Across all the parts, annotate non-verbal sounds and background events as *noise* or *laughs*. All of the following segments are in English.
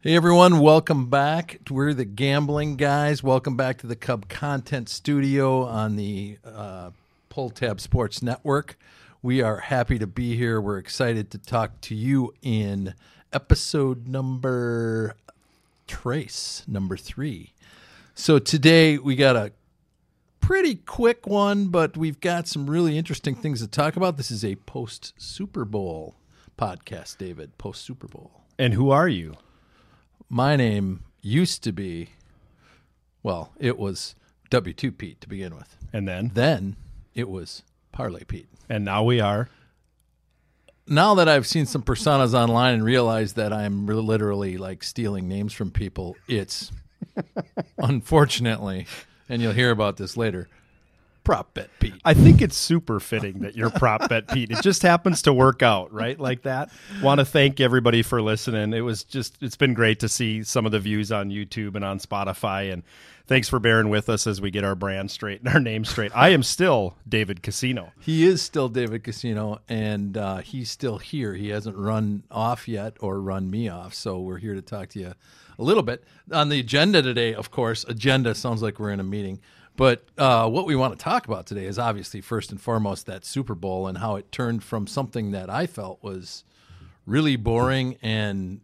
Hey everyone, welcome back. We're the Gambling Guys. Welcome back to the Cub Content Studio on the uh, Pull Tab Sports Network. We are happy to be here. We're excited to talk to you in episode number trace number three. So today we got a pretty quick one, but we've got some really interesting things to talk about. This is a post Super Bowl podcast, David. Post Super Bowl. And who are you? My name used to be, well, it was W2 Pete to begin with. And then? Then it was Parlay Pete. And now we are. Now that I've seen some personas online and realized that I'm literally like stealing names from people, it's *laughs* unfortunately, and you'll hear about this later, Prop Bet Pete. I think it's super fitting that you're prop bet Pete. It just happens to work out, right? Like that. Want to thank everybody for listening. It was just it's been great to see some of the views on YouTube and on Spotify and thanks for bearing with us as we get our brand straight and our name straight. I am still David Casino. He is still David Casino, and uh, he's still here. He hasn't run off yet or run me off. So we're here to talk to you a little bit on the agenda today. Of course, agenda sounds like we're in a meeting, but uh, what we want to talk about today is obviously first and foremost that Super Bowl and how it turned from something that I felt was really boring and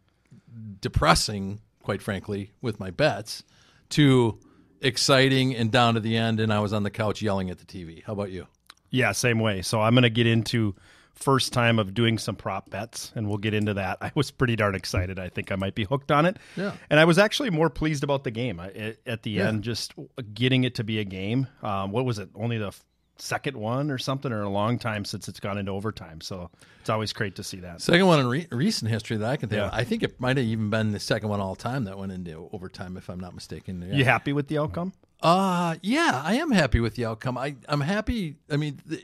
depressing, quite frankly, with my bets, to exciting and down to the end. And I was on the couch yelling at the TV. How about you? Yeah, same way. So I'm going to get into first time of doing some prop bets and we'll get into that. *laughs* I was pretty darn excited. I think I might be hooked on it. Yeah. And I was actually more pleased about the game I, at the Yeah. end, just getting it to be a game. Um, what was it? Only the second one or something or a long time since it's gone into overtime. So it's always great to see that. Second one in re- recent history that I can think of. I think it might have even been the second one all time that went into overtime, if I'm not mistaken. Yeah. You happy with the outcome? Uh yeah, I am happy with the outcome. I I'm happy. I mean, the,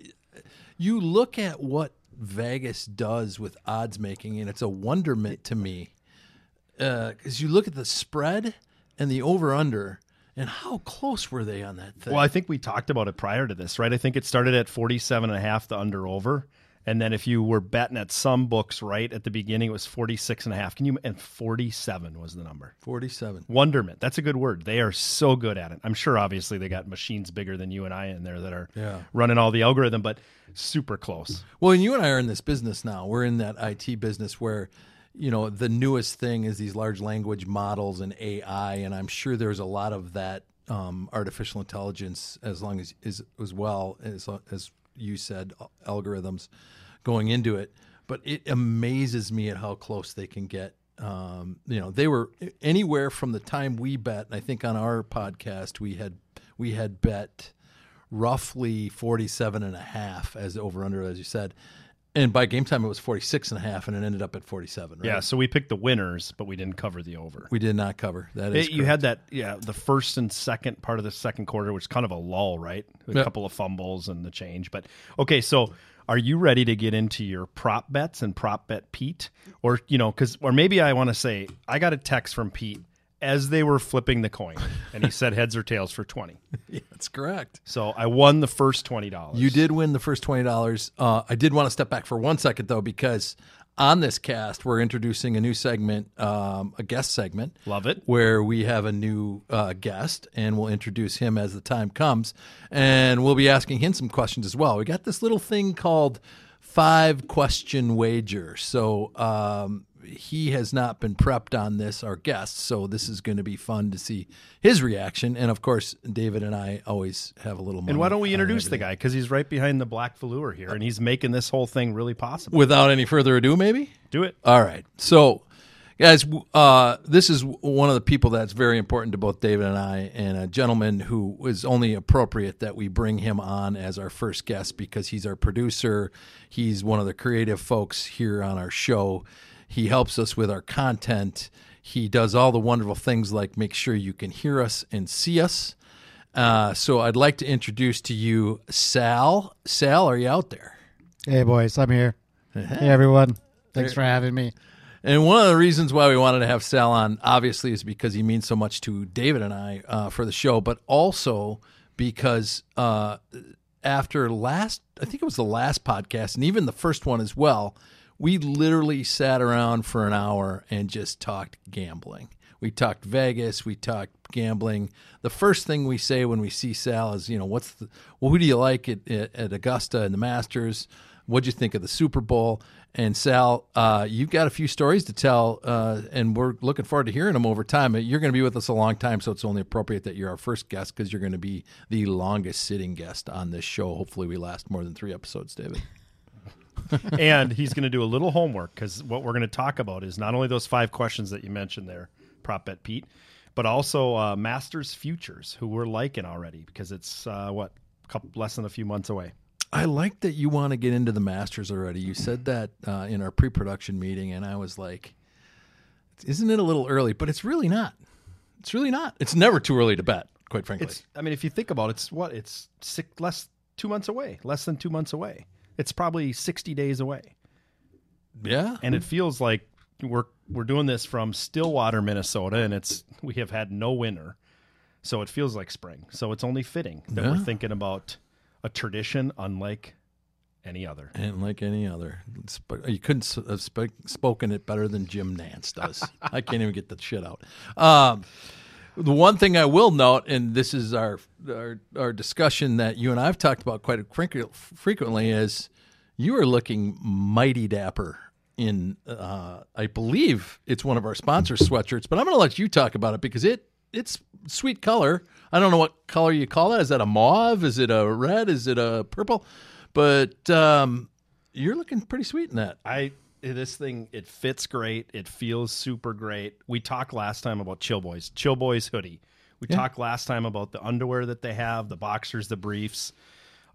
you look at what Vegas does with odds making, and it's a wonderment to me. Uh, because you look at the spread and the over under, and how close were they on that thing? Well, I think we talked about it prior to this, right? I think it started at 47 and a half, the under over. And then if you were betting at some books right at the beginning, it was 46 and a half. Can you, and 47 was the number. Forty-seven. Wonderment. That's a good word. They are so good at it. I'm sure obviously they got machines bigger than you and I in there that are Yeah. running all the algorithm, but super close. Well, and you and I are in this business now. We're in that IT business where, you know, the newest thing is these large language models and AI, and I'm sure there's a lot of that um, artificial intelligence as long as is as well as as you said algorithms going into it. But it amazes me at how close they can get. Um, you know, they were anywhere from the time we bet. And I think on our podcast we had we had bet roughly 47 and a half as over under as you said and by game time it was 46 and a half and it ended up at 47 right? Yeah. So we picked the winners, but we didn't cover the over. we did not cover that is It- you had that, yeah, the first and second part of the second quarter, which is kind of a lull, right? A Yep. couple of fumbles and the change. But okay, so are you ready to get into your prop bets and prop bet Pete, or you know, because or maybe I want to say I got a text from Pete as they were flipping the coin, and he said heads or tails for twenty. *laughs* yeah, that's correct So I won the first twenty dollars. you did win the first $20 uh, i did want to step back for one second though because on this cast we're introducing a new segment um, a guest segment love it. where we have a new uh, guest and we'll introduce him as the time comes. And we'll be asking him some questions as well. We got this little thing called five question wager. So um, he has not been prepped on this, our guest. So this is going to be fun to see his reaction. And of course, David and I always have a little. And why don't we introduce the guy because he's right behind the black velour here, and he's making this whole thing really possible. Without any further ado, maybe. Do it. All right. So, guys, uh, this is one of the people that's very important to both David and I, and a gentleman who is only appropriate that we bring him on as our first guest because he's our producer. He's one of the creative folks here on our show. He helps us with our content. He does all the wonderful things like make sure you can hear us and see us. Uh, so, I'd like to introduce to you Sal. Sal, are you out there? Hey, boys, I'm here. Hey, everyone. Thanks for having me. And one of the reasons why we wanted to have Sal on, obviously, is because he means so much to David and I uh, for the show, but also because uh, after last, I think it was the last podcast, and even the first one as well, We literally sat around for an hour and just talked gambling. We talked Vegas. We talked gambling. The first thing we say when we see Sal is, you know, what's the, well, who do you like at, at, Augusta and the Masters? What'd you think of the Super Bowl? And Sal, uh, you've got a few stories to tell, uh, and we're looking forward to hearing them over time. You're going to be with us a long time, so it's only appropriate that you're our first guest because you're going to be the longest sitting guest on this show. Hopefully, we last more than three episodes, David. *laughs* and he's going to do a little homework because what we're going to talk about is not only those five questions that you mentioned there, prop bet Pete, but also uh, Masters futures, who we're liking already because it's uh, what couple less than a few months away. I like that you want to get into the Masters already. You said that uh, in our pre-production meeting, and I was like, "Isn't it a little early?" But it's really not. It's really not. It's never too early to bet, quite frankly. It's. I mean, if you think about it, it's what it's six less two months away, less than two months away. It's probably sixty days away. Yeah, and it feels like we're we're doing this from Stillwater, Minnesota, and it's we have had no winter, so it feels like spring. So it's only fitting that Yeah. we're thinking about a tradition unlike any other. and like any other, you couldn't have spoken it better than Jim Nantz does. *laughs* I can't even get the shit out. Um, the one thing I will note, and this is our, our our discussion that you and I've talked about quite frequent- frequently, is you are looking mighty dapper in. Uh, I believe it's one of our sponsor sweatshirts, but I'm going to let you talk about it because it it's sweet color. I don't know what color you call that. Is that a mauve? Is it a red? Is it a purple? But um, you're looking pretty sweet in that. I this thing it fits great. It feels super great. We talked last time about Chill Boys, Chill Boys hoodie. We talked last time about the underwear that they have, the boxers, the briefs.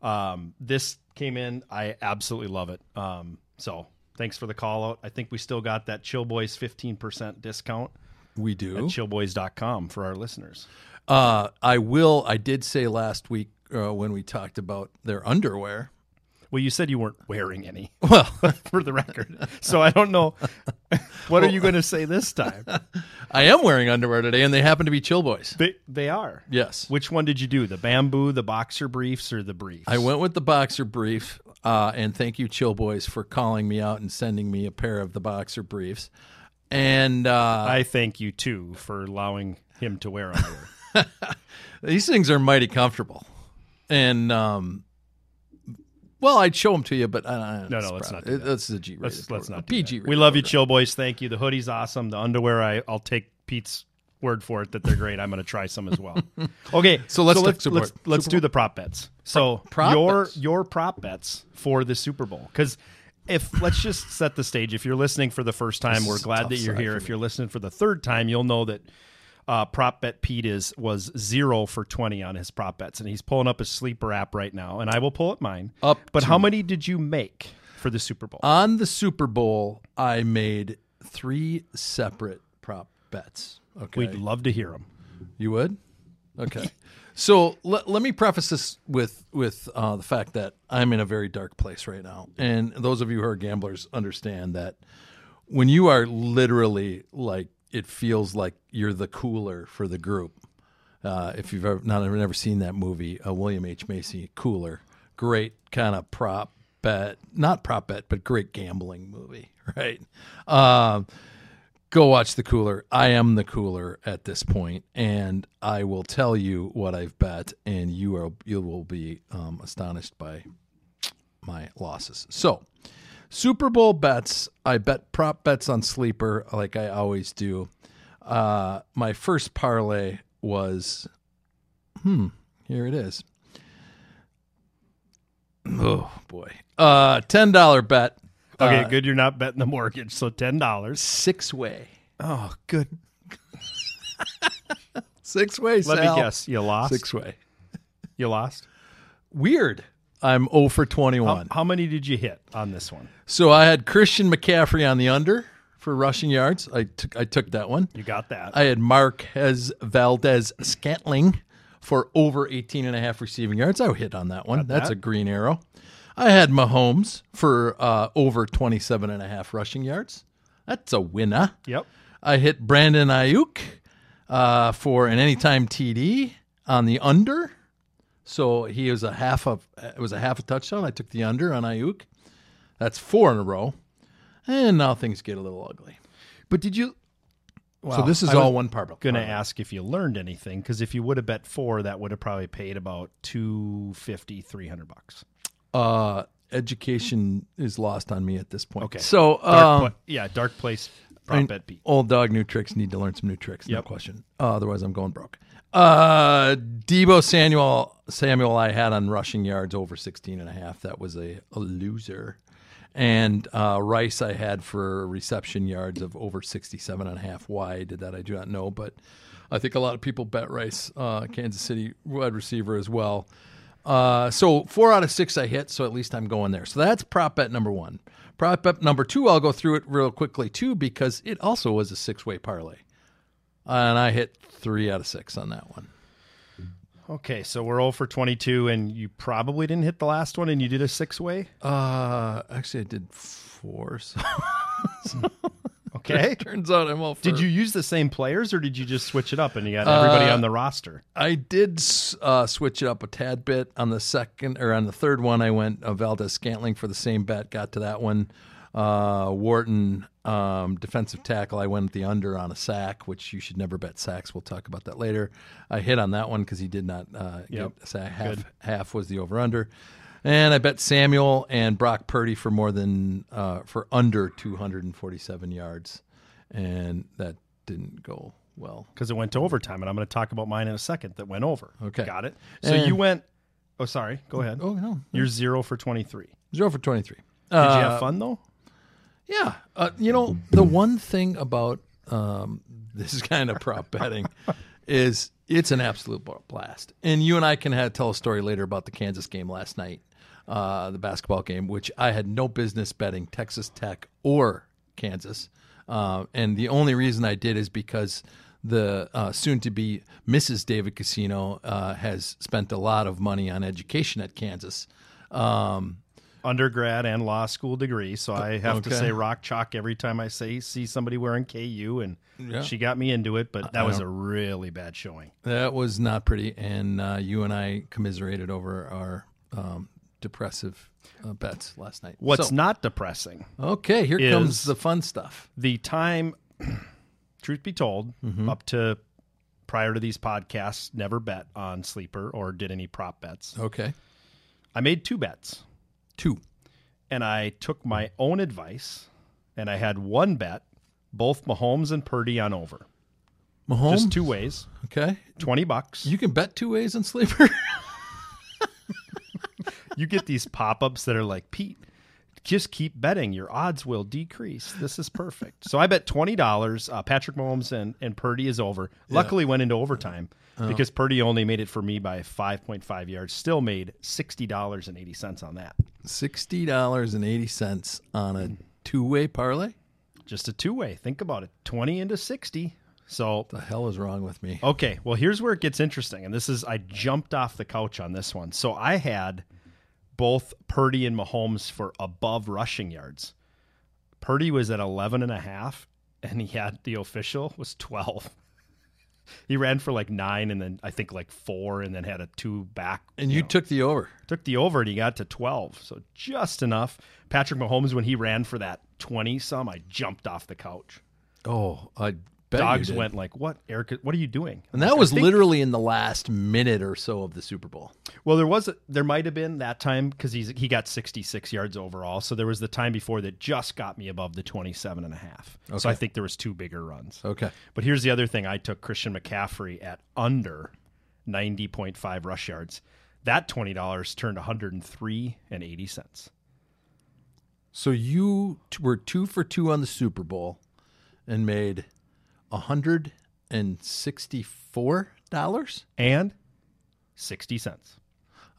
Um, this came in. I absolutely love it. Um, so thanks for the call out. I think we still got that Chill Boys fifteen percent discount We do. at chillboys.com for our listeners. Uh, I will. I did say last week uh, when we talked about their underwear. Well, you said you weren't wearing any, Well, *laughs* *laughs* for the record. So I don't know. *laughs* What are you going to say this time? I am wearing underwear today, and they happen to be Chill Boys. They, they are. Yes, Which one did you do? The bamboo, the boxer briefs, or the briefs? I went with the boxer brief. Uh, and thank you, Chill Boys, for calling me out and sending me a pair of the boxer briefs. And uh, I thank you too for allowing him to wear underwear. these things are mighty comfortable. And um, well, I'd show them to you, but uh, No, no, let's not that. That's the G. let's let's not PG. We love you, chill boys. Thank you. The hoodie's awesome. The underwear, I I'll take Pete's word for it that they're great. I'm going to try some as well. *laughs* Okay, So let's talk let's let's, let's do the prop bets. So prop your bets. your prop bets for the Super Bowl because. If let's just set the stage. If you're listening for the first time, This we're glad that you're here. If you're listening for the third time, you'll know that uh, prop bet Pete is was zero for twenty on his prop bets, and he's pulling up his sleeper app right now, and I will pull up mine. Up but how many did you make for the Super Bowl? On the Super Bowl, I made three separate prop bets. Okay. We'd love to hear them. You would? Okay. *laughs* so let, let me preface this with with uh, the fact that I'm in a very dark place right now, and those of you who are gamblers understand that when you are literally like it feels like you're the cooler for the group. Uh, if you've ever not ever never seen that movie, uh, William H Macy, Cooler, great kind of prop bet, not prop bet, but great gambling movie, *laughs* right? Um, go watch the cooler. I am the cooler at this point, and I will tell you what I've bet, and you are you will be um, astonished by my losses. So, Super Bowl bets. I bet prop bets on sleeper like I always do. Uh, my first parlay was, hmm, here it is. Oh boy, uh, ten dollar bet. Okay, uh, good. You're not betting the mortgage, so ten dollars. Six way. Oh, good. *laughs* Six way. Let me guess. You lost. Six way. You lost. Weird. I'm 0 for 21. how many did you hit on this one? So I had Christian McCaffrey on the under for rushing yards. I took I took that one. You got that. I had Marquez Valdez Scantling for over 18 and a half receiving yards. I hit on that one. That's that. a green arrow. I had Mahomes for uh, over 27 and a half rushing yards. That's a winner. yep. I hit Brandon Aiyuk uh, for an anytime TD on the under. So he was a half of it was a half a touchdown. I took the under on Aiyuk. That's four in a row. and now things get a little ugly. But did you? so this is I all one parlay. Going to ask if you learned anything because if you would have bet four, that would have probably paid about 250 300 bucks. Uh, education is lost on me at this point. Okay. So, Dark um, yeah, dark place I prop mean, bet Pete. Old dog, new tricks. Need to learn some new tricks. No question. Uh, otherwise, I'm going broke. Uh, Deebo Samuel, Samuel, I had on rushing yards over 16 and a half. That was a, a loser. And uh, Rice, I had for reception yards of over 67 and a half. Why I did that, I do not know. But I think a lot of people bet Rice, uh, Kansas City wide receiver as well. Uh, so four out of six I hit, so at least I'm going there. So that's prop bet number one. Prop bet number two, I'll go through it real quickly too because it also was a six way parlay, and I hit three out of six on that one. Okay, so we're 0 for 22, and you probably didn't hit the last one, and you did a six way. Uh, actually, I did four. So *laughs* Okay. *laughs* turns out I'm all. For, did you use the same players, or did you just switch it up and you got everybody Uh, on the roster? I did uh, switch it up a tad bit on the second or on the third one. I went uh, Valdes-Scantling for the same bet. Got to that one. Uh, Wharton um, defensive tackle. I went the under on a sack, which you should never bet sacks. We'll talk about that later. I hit on that one because he did not uh, Yep. get a sack. Half Good. half was the over under. And I bet Samuel and Brock Purdy for more than uh, for under 247 yards, and that didn't go well. Because it went to overtime, and I'm going to talk about mine in a second that went over. Okay. Got it. So And- you went. Oh, sorry. Go ahead. Oh no, You're zero for 23. Zero for 23. Did you have fun though? Yeah, uh, you know the one thing about um, this *laughs* kind of prop betting is it's an absolute blast. And you and I can have, tell a story later about the Kansas game last night, uh, the basketball game, which I had no business betting Texas Tech or Kansas, uh, and the only reason I did is because the uh, soon-to-be Mrs. David Casino uh, has spent a lot of money on education at Kansas. Um, Undergrad and law school degree, so I have to say rock chalk every time I say see somebody wearing KU, and Yeah. she got me into it. But that I was don't- a really bad showing. That was not pretty, and uh, you and I commiserated over our um, depressive uh, bets last night. What's So- not depressing okay? Here comes the fun stuff. the time *clears throat* truth be told Mm-hmm. up to prior to these podcasts never bet on sleeper or did any prop bets Okay, i made two bets two. and i took my own advice and i had one bet both mahomes and purdy on over Mahomes. just two ways Okay, 20 bucks you can bet two ways on sleeper. *laughs* *laughs* you get these pop-ups that are like pete just keep betting. Your odds will decrease. This is perfect. So i bet $20 uh, patrick mahomes and, and purdy is over. Luckily went into overtime because purdy only made it for me by 5.5 yards. Still made $60.80 on that. Sixty dollars and eighty cents on a two-way parlay. just a two-way. Think about it. 20 into 60 so The hell is wrong with me? Okay, well here's where it gets interesting, and this is I jumped off the couch on this one. So I had both Purdy and Mahomes for above rushing yards. Purdy was at 11 and a half, and he had the official was 12. *laughs* he ran for like nine, and then I think like four, and then had a two back. And you know. took the over. took the over, and he got to 12, so just enough. Patrick Mahomes, when he ran for that 20 some, I jumped off the couch. Oh, I bet Dogs went like, "What, Eric? What are you doing?" and that like, was think- literally in the last minute or so of the Super Bowl. Well, there was a, there might have been that time because he's he got 66 yards overall. So there was the time before that just got me above the 27 and a half. So I think there was two bigger runs. Okay, But here's the other thing: I took Christian McCaffrey at under 90.5 rush yards. That twenty dollars turned 103 and 80 cents. So you t- were two for two on the Super Bowl and made hundred and sixty-four dollars. 60.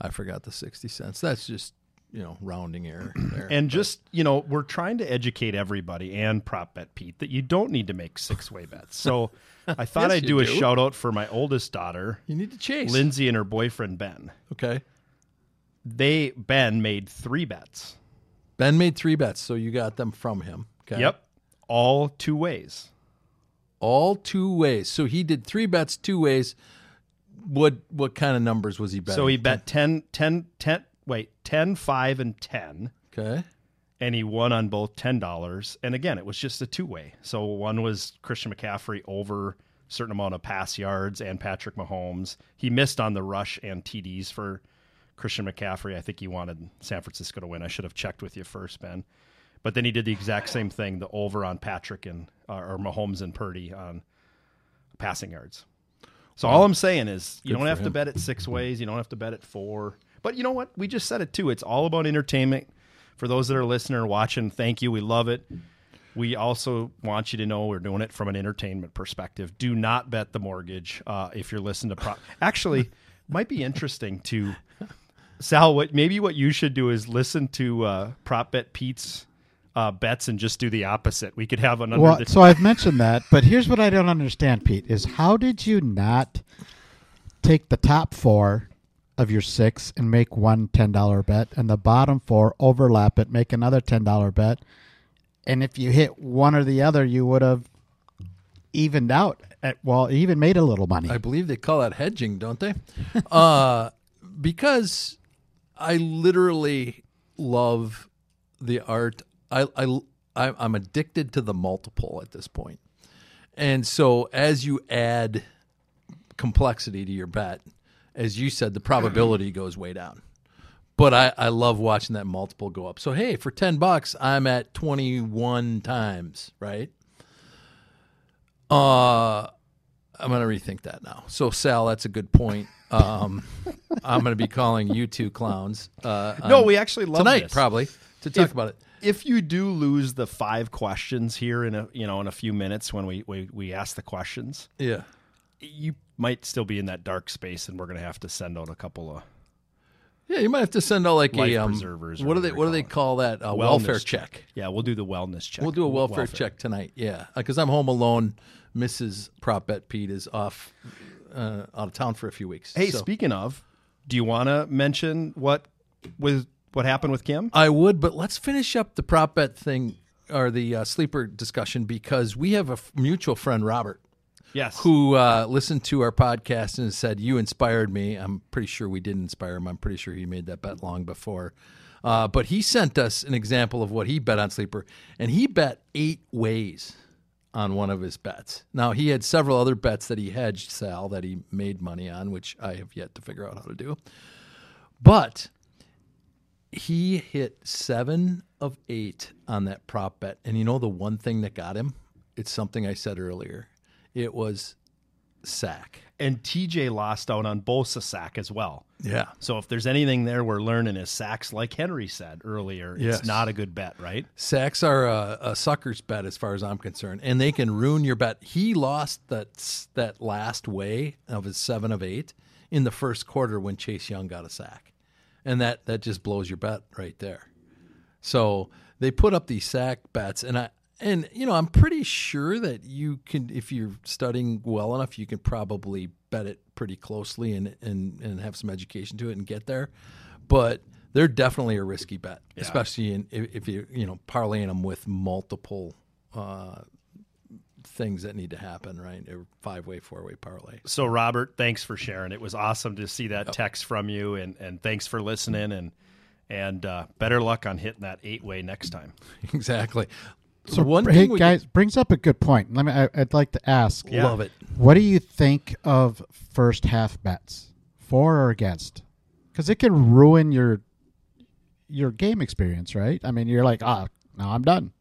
I forgot the sixty cents. That's just you know rounding error *clears throat* there. And just, you know, we're trying to educate everybody and prop bet Pete that you don't need to make six way bets. So *laughs* I thought Yes, I'd do a do. shout out for my oldest daughter, you need to chase. Lindsay, and her boyfriend Ben. Okay. They Ben made three bets. Ben made three bets, so you got them from him. Okay. Yep. All two ways. All two ways. So he did three bets two ways. What what kind of numbers was he betting? So he bet 10, 10, 10 wait, 10, 5, and 10. Okay. and he won on both ten dollars. And again, it was just a two way. So one was Christian McCaffrey over a certain amount of pass yards and Patrick Mahomes. He missed on the rush and TDs for Christian McCaffrey. I think he wanted San Francisco to win. I should have checked with you first, Ben. But then he did the exact same thing, the over on Patrick and uh, or Mahomes and Purdy on passing yards. So all I'm saying is you Good don't have to bet it six ways. You don't have to bet it four. But you know what? We just said it too. It's all about entertainment. For those that are listening or watching, thank you. We love it. We also want you to know we're doing it from an entertainment perspective. Do not bet the mortgage uh, if you're listening to. Pro- *laughs* Actually, *laughs* might be interesting to Sal. What maybe what you should do is listen to uh, Prop Bet Pete's uh, bets and just do the opposite. We could have an under Well, the so I've mentioned that, but here's what I don't understand, Pete: is how did you not take the top four of your six and make one ten dollar bet, and the bottom four overlap it, make another ten dollar bet, and if you hit one or the other, you would have evened out. At, well, even made a little money. I believe they call that hedging, don't they? *laughs* uh, because I literally love the art. I, I, I'm addicted to the multiple at this point. And so as you add complexity to your bet, as you said, the probability goes way down. But I, I love watching that multiple go up. So hey, for ten bucks, I'm at twenty one times, right? Uh I'm gonna rethink that now. So Sal, that's a good point. Um, I'm gonna be calling you two clowns. Uh, no, we actually love tonight this. probably to talk If- about it. If you do lose the five questions here in a you know in a few minutes when we we, we ask the questions, Yeah, you might still be in that dark space, and we're gonna have to send out a couple of yeah. You might have to send out like Life a um, preservers What do they What do they call that? A welfare check. Yeah, we'll do the wellness check. We'll do a welfare, check tonight. Yeah, because I'm home alone. Mrs. Prop Bet Pete is off uh, out of town for a few weeks. Hey, So- speaking of, do you want to mention what with what happened with Kim? I would, but let's finish up the prop bet thing or the uh, sleeper discussion because we have a f- mutual friend, Robert, Yes. who uh, listened to our podcast and said, You inspired me. I'm pretty sure we did inspire him. I'm pretty sure he made that bet long before. Uh, but he sent us an example of what he bet on Sleeper, and he bet eight ways on one of his bets. Now, he had several other bets that he hedged, Sal, that he made money on, which I have yet to figure out how to do. But he hit seven of eight on that prop bet. And you know the one thing that got him? It's something I said earlier. It was sack. and TJ lost out on Bosa sack as well. Yeah. So if there's anything there we're learning is sacks, like Henry said earlier, Yes. it's not a good bet, right? Sacks are a, a sucker's bet as far as I'm concerned, and they can ruin your bet. He lost that that last way of his seven of eight in the first quarter when Chase Young got a sack, and that that just blows your bet right there. So they put up these sack bets, and I and you know I'm pretty sure that you can, if you're studying well enough, you can probably bet it pretty closely and and and have some education to it and get there. But they're definitely a risky bet, especially in, if, if you you know parlaying them with multiple uh, things that need to happen, right? A five way, four way parlay. So Robert, thanks for sharing. It was awesome to see that text from you, and and thanks for listening, and and uh, better luck on hitting that eight way next time. *laughs* exactly. So, one hey thing we guys, brings up a good point. Let me. I, I'd like to ask. Yeah. love it. What do you think of first half bets, for or against? Because it can ruin your your game experience, right? I mean, you're like, ah, now I'm done.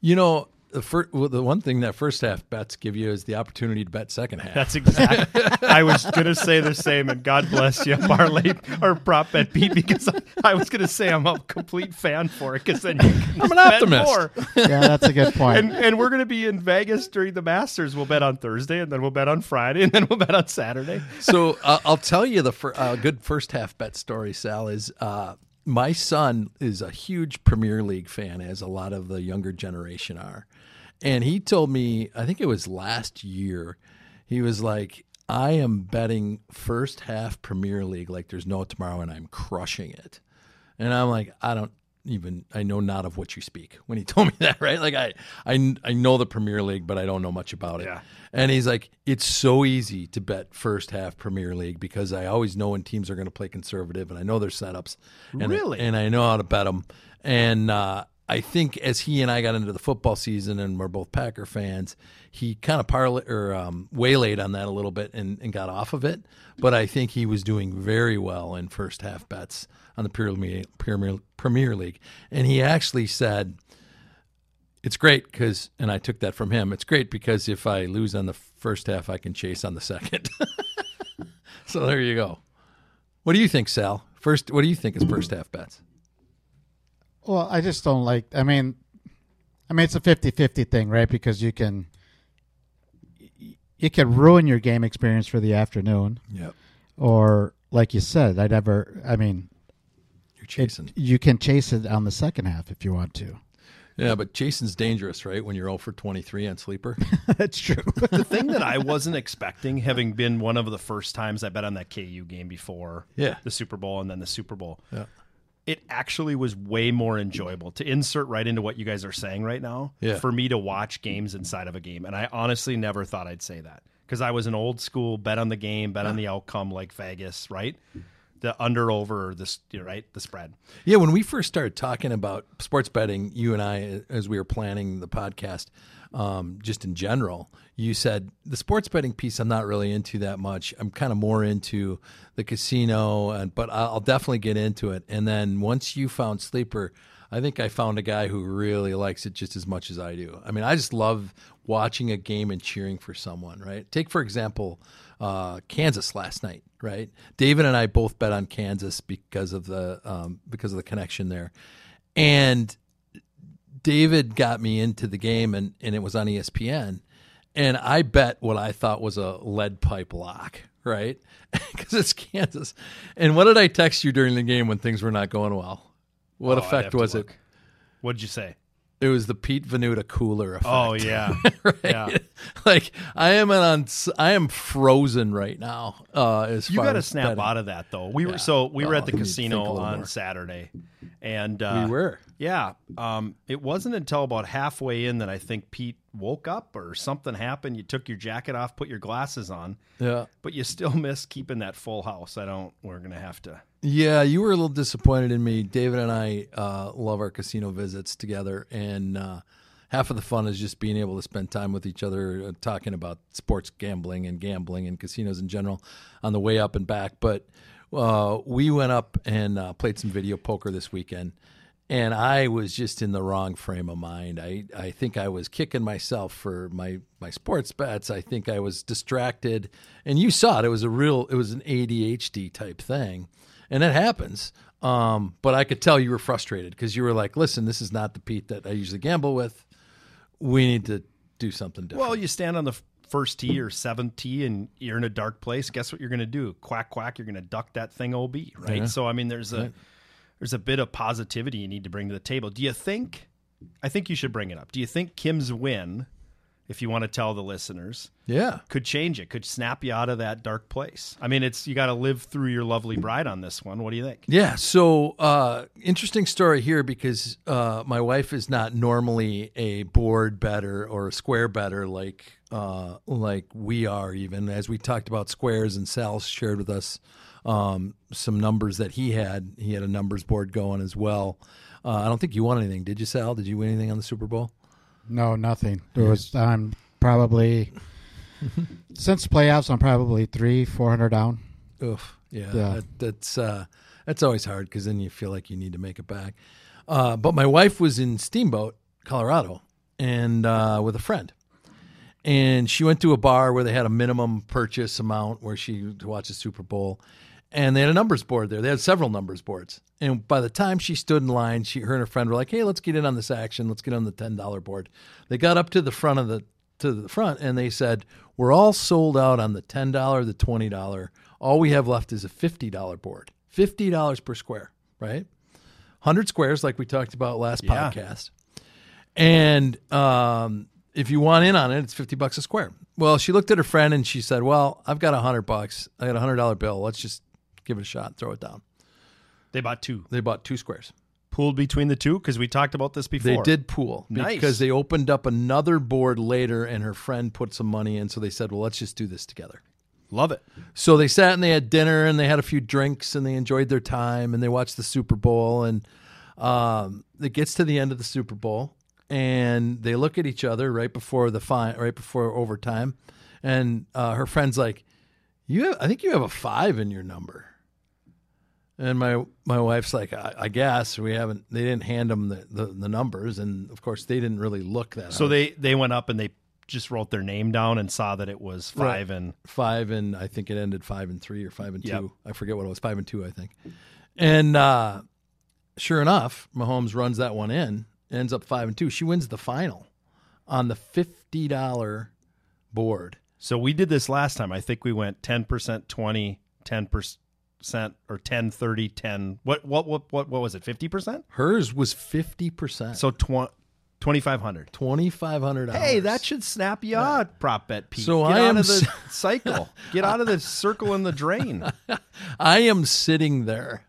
You know, the first, well, the one thing that first half bets give you is the opportunity to bet second half. That's exactly. *laughs* I was gonna say the same, and God bless you, parlay or prop bet Pete, because I, I was gonna say I'm a complete fan for it, because then you can I'm an bet optimist. more. Yeah, that's a good point. And and we're gonna be in Vegas during the Masters. We'll bet on Thursday, and then we'll bet on Friday, and then we'll bet on Saturday. so uh, I'll tell you the fir- uh, good first half bet story. Sal is uh, my son is a huge Premier League fan, as a lot of the younger generation are, and he told me I think it was last year. He was like, "I am betting first half Premier League like there's no tomorrow, and I'm crushing it." And I'm like, I don't even I know not of what you speak *laughs* when he told me that, right? Like I I I know the Premier League, but I don't know much about it. Yeah. And he's like, it's so easy to bet first half Premier League because I always know when teams are going to play conservative, and I know their setups. And Really? and I know how to bet them. And uh, I think as he and I got into the football season, and we're both Packer fans, he kind of parla- or um, waylaid on that a little bit and, and got off of it. But I think he was doing very well in first half bets on the Premier, Premier, Premier League, and he actually said it's great because, and I took that from him. It's great because if I lose on the first half, I can chase on the second. *laughs* so there you go. What do you think, Sal? First, what do you think is first half bets? Well, I just don't like. I mean, I mean it's a 50-50 thing, right? Because you can you can ruin your game experience for the afternoon, Yep, or like you said, I never. I mean, you're it, chasing. you can chase it on the second half if you want to. yeah, but chasing's dangerous, right? When you're 0 for 23 on sleeper. *laughs* That's true. *laughs* the thing that I wasn't expecting, having been one of the first times I bet on that KU game before Yeah. the Super Bowl and then the Super Bowl, Yeah. It actually was way more enjoyable to insert right into what you guys are saying right now Yeah. for me to watch games inside of a game. And I honestly never thought I'd say that because I was an old school bet on the game, bet on the outcome like Vegas, right? The under over this right the spread. Yeah, when we first started talking about sports betting, you and I, as we were planning the podcast, um, just in general, you said the sports betting piece I'm not really into that much. I'm kind of more into the casino, and but I'll definitely get into it. And then once you found sleeper, I think I found a guy who really likes it just as much as I do. I mean, I just love watching a game and cheering for someone. Right? Take for example, uh, Kansas last night. Right? David and I both bet on Kansas because of the um, because of the connection there, and David got me into the game, and and it was on ESPN, and I bet what I thought was a lead pipe lock. Right? *laughs* Because it's Kansas. And what did I text you during the game when things were not going well? What Oh, effect was it? What did you say? It was the Pete Venuta cooler effect. Oh yeah, *laughs* right? yeah. *laughs* Like I am on, I am frozen right now. Uh, as You got to snap betting. out of that though. We Yeah. were so we were at the you need to think a casino on more. Saturday, and uh, We were. Yeah, um, it wasn't until about halfway in that I think Pete woke up or something happened. You took your jacket off, put your glasses on, Yeah. but you still *laughs* missed keeping that full house. I don't. We're gonna have to. Yeah, you were a little disappointed in me. David and I uh, love our casino visits together, and uh, half of the fun is just being able to spend time with each other, uh, talking about sports gambling and gambling and casinos in general on the way up and back. But uh, we went up and uh, played some video poker this weekend, and I was just in the wrong frame of mind. I, I think I was kicking myself for my, my sports bets. I think I was distracted, and you saw it. It was a real, it was an ADHD type thing, and it happens. Um, but I could tell you were frustrated because you were like, "Listen, this is not the Pete that I usually gamble with. We need to do something different." Well, you stand on the first tee or seventh tee, and you're in a dark place. Guess what you're gonna do? Quack quack. You're gonna duck that thing, ob. Right. Yeah. So I mean, there's a Right. there's a bit of positivity you need to bring to the table. Do you think? I think you should bring it up. Do you think Kim's win, if you want to tell the listeners, yeah, could change it, could snap you out of that dark place. I mean, it's you got to live through your lovely bride on this one. What do you think? Yeah. So, uh, interesting story here because uh, my wife is not normally a board bettor or a square bettor like uh, like we are. Even as we talked about squares, and Sal shared with us um, some numbers that he had. He had a numbers board going as well. Uh, I don't think you won anything, did you, Sal? Did you win anything on the Super Bowl? No, nothing. There was. I'm probably *laughs* since playoffs. I'm probably three, four hundred down. Oof. Yeah. Yeah. That, that's uh, that's always hard because then you feel like you need to make it back. Uh, but my wife was in Steamboat, Colorado, and uh, with a friend, and she went to a bar where they had a minimum purchase amount where she to watch the Super Bowl, and they had a numbers board there. They had several numbers boards, and by the time she stood in line, she her and her friend were like, "Hey, let's get in on this action. Let's get on the ten dollar board." They got up to the front of the to the front and they said, "We're all sold out on the ten dollar, the twenty dollar. All we have left is a fifty dollar board. Fifty dollars per square, right? Hundred squares, like we talked about last Yeah. podcast. And um, if you want in on it, it's fifty bucks a square. Well, she looked at her friend and she said, "Well, I've got a hundred bucks. I got a hundred dollar bill. Let's just give it a shot. Throw it down." They bought two, They bought two squares. pooled between the two because we talked about this before. They did pool Nice. because they opened up another board later, and her friend put some money in. So they said, "Well, let's just do this together." love it. So they sat and they had dinner and they had a few drinks and they enjoyed their time and they watched the Super Bowl and Um, it gets to the end of the Super Bowl, and they look at each other right before the fine, right before overtime, and uh, her friend's like, "You, have, I think you have a five in your number." And my my wife's like, I, I guess we haven't. They didn't hand them the, the, the numbers, and of course they didn't really look that. So hard. they they went up and they just wrote their name down and saw that it was five Right. and five and I think it ended five and three or five and two. I forget what it was, five and two, I think. And uh, sure enough, Mahomes runs that one in, ends up five and two. She wins the final on the fifty dollar board. so we did this last time. I think we went 10%, 20, 10% or 10 30 10. What what what what what was it? 50%? Hers was fifty percent, So tw- 2500. twenty five hundred dollars. Hey, that should snap you out, prop bet Pete. So Get I out am of the s- *laughs* cycle. Get out of the circle in the drain. *laughs* I am sitting there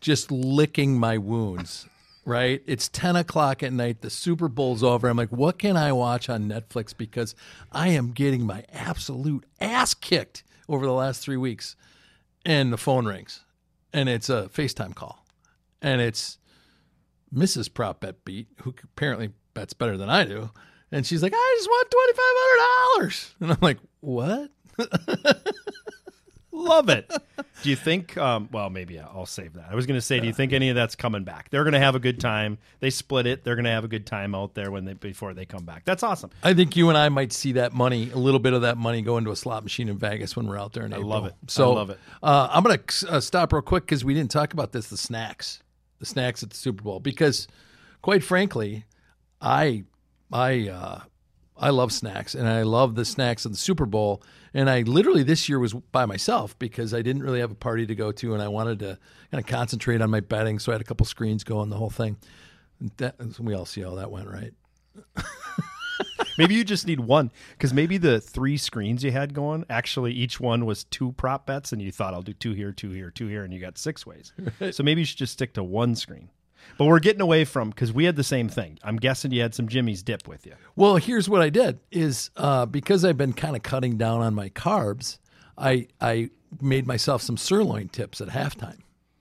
just licking my wounds. Right? It's 10 o'clock at night. The Super Bowl's over. I'm like, what can I watch on Netflix? Because I am getting my absolute ass kicked over the last three weeks. And the phone rings, and it's a FaceTime call. And it's Mrs. Prop Bet Pete, who apparently bets better than I do. And she's like, I just won $2,500. And I'm like, what? *laughs* Love it. Do you think? Um, well, maybe I'll save that. I was going to say, do you think any of that's coming back? They're going to have a good time. They split it. They're going to have a good time out there when they before they come back. That's awesome. I think you and I might see that money, a little bit of that money, go into a slot machine in Vegas when we're out there in April. love it. I So love it. Uh, I'm going to uh, stop real quick because we didn't talk about this. The snacks, the snacks at the Super Bowl, because quite frankly, I, I, uh, I love snacks and I love the snacks of the Super Bowl. And I literally this year was by myself because I didn't really have a party to go to and I wanted to kind of concentrate on my betting. So I had a couple screens going the whole thing. That, we all see how that went, right? *laughs* Maybe you just need one because maybe the three screens you had going actually each one was two prop bets, and you thought I'll do two here, two here, two here, and you got six ways. *laughs* So maybe you should just stick to one screen. But we're getting away from because we had the same thing. I'm guessing you had some Jimmy's dip with you. Well, here's what I did: is uh, because I've been kind of cutting down on my carbs, I I made myself some sirloin tips at halftime.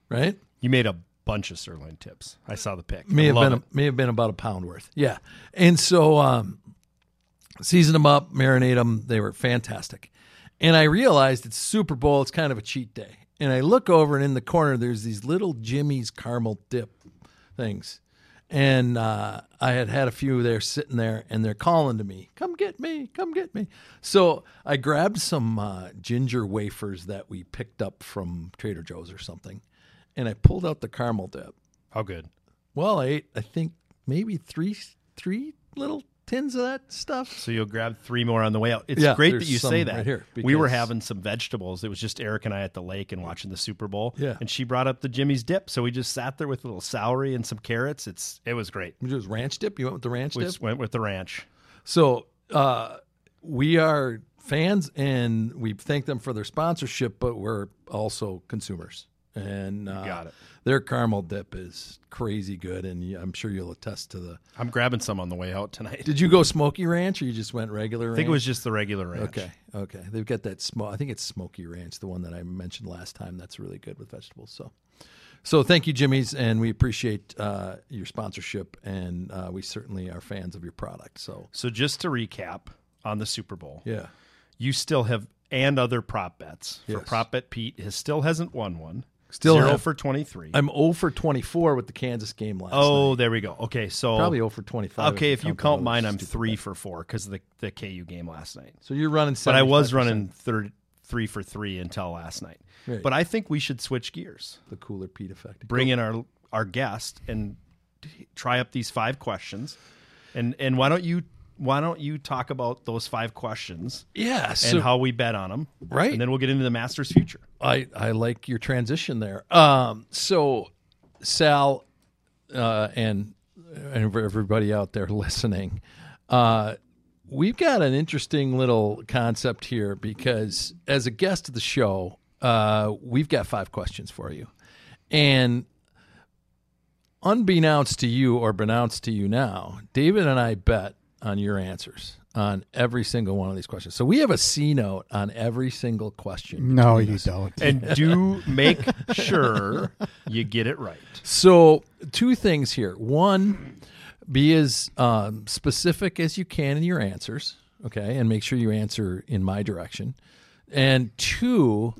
Right? You made a bunch of sirloin tips. I saw the pic. May I have been it. may have been about a pound worth. Yeah, and so um, season them up, marinate them. They were fantastic, and I realized it's Super Bowl. It's kind of a cheat day, and I look over and in the corner there's these little Jimmy's caramel dip things. And uh, I had had a few there sitting there, and they're calling to me, "Come get me, come get me." So I grabbed some uh, ginger wafers that we picked up from Trader Joe's or something, and I pulled out the caramel dip. How good? Well, I ate, I think maybe three three little tins of that stuff. So you'll grab three more on the way out. It's Yeah, great that you say right that. here, we were having some vegetables. It was just Eric and I at the lake and watching the Super Bowl. Yeah. And she brought up the Jimmy's dip. So we just sat there with a little celery and some carrots. It's it was great. It was ranch dip. You went with the ranch We dip. just went with the ranch. So uh, we are fans, and we thank them for their sponsorship, but we're also consumers. And uh, got it. Their caramel dip is crazy good, and I'm sure you'll attest to the. I'm grabbing some on the way out tonight. Did you go smoky ranch, or you just went regular? I think it was just the regular ranch. Okay, okay. They've got that smoke. I think it's Smoky Ranch, the one that I mentioned last time. That's really good with vegetables. So, so thank you, Jimmy's, and we appreciate uh, your sponsorship, and uh, we certainly are fans of your product. So, So just to recap on the Super Bowl, yeah, you still have and other prop bets. For Yes. prop bet Pete, his still hasn't won one. Still zero have- for twenty three. I'm 0 for 24 with the Kansas game last night. Oh, night. there we go. Okay, so Probably 0 for 25. okay. If you the count mine, I'm three bet. for four because of the the KU game last night. So you're running. But I was running third, three for three until last night. Right. But I think we should switch gears. the cooler Pete effect. Bring in our our guest and try up these five questions. And and why don't you why don't you talk about those five questions yeah. and how we bet on them? Right. And then we'll get into the Masters future. I, I like your transition there. Um, so, Sal, uh, and and everybody out there *laughs* listening, uh, we've got an interesting little concept here because as a guest of the show, uh, we've got five questions for you, and unbeknownst to you or pronounced to you now, David and I bet on your answers. On every single one of these questions. So we have a C note on every single question. No, you us. don't. And *laughs* do make sure you get it right. So, two things here. One, be as um, specific as you can in your answers, okay, and make sure you answer in my direction. And two,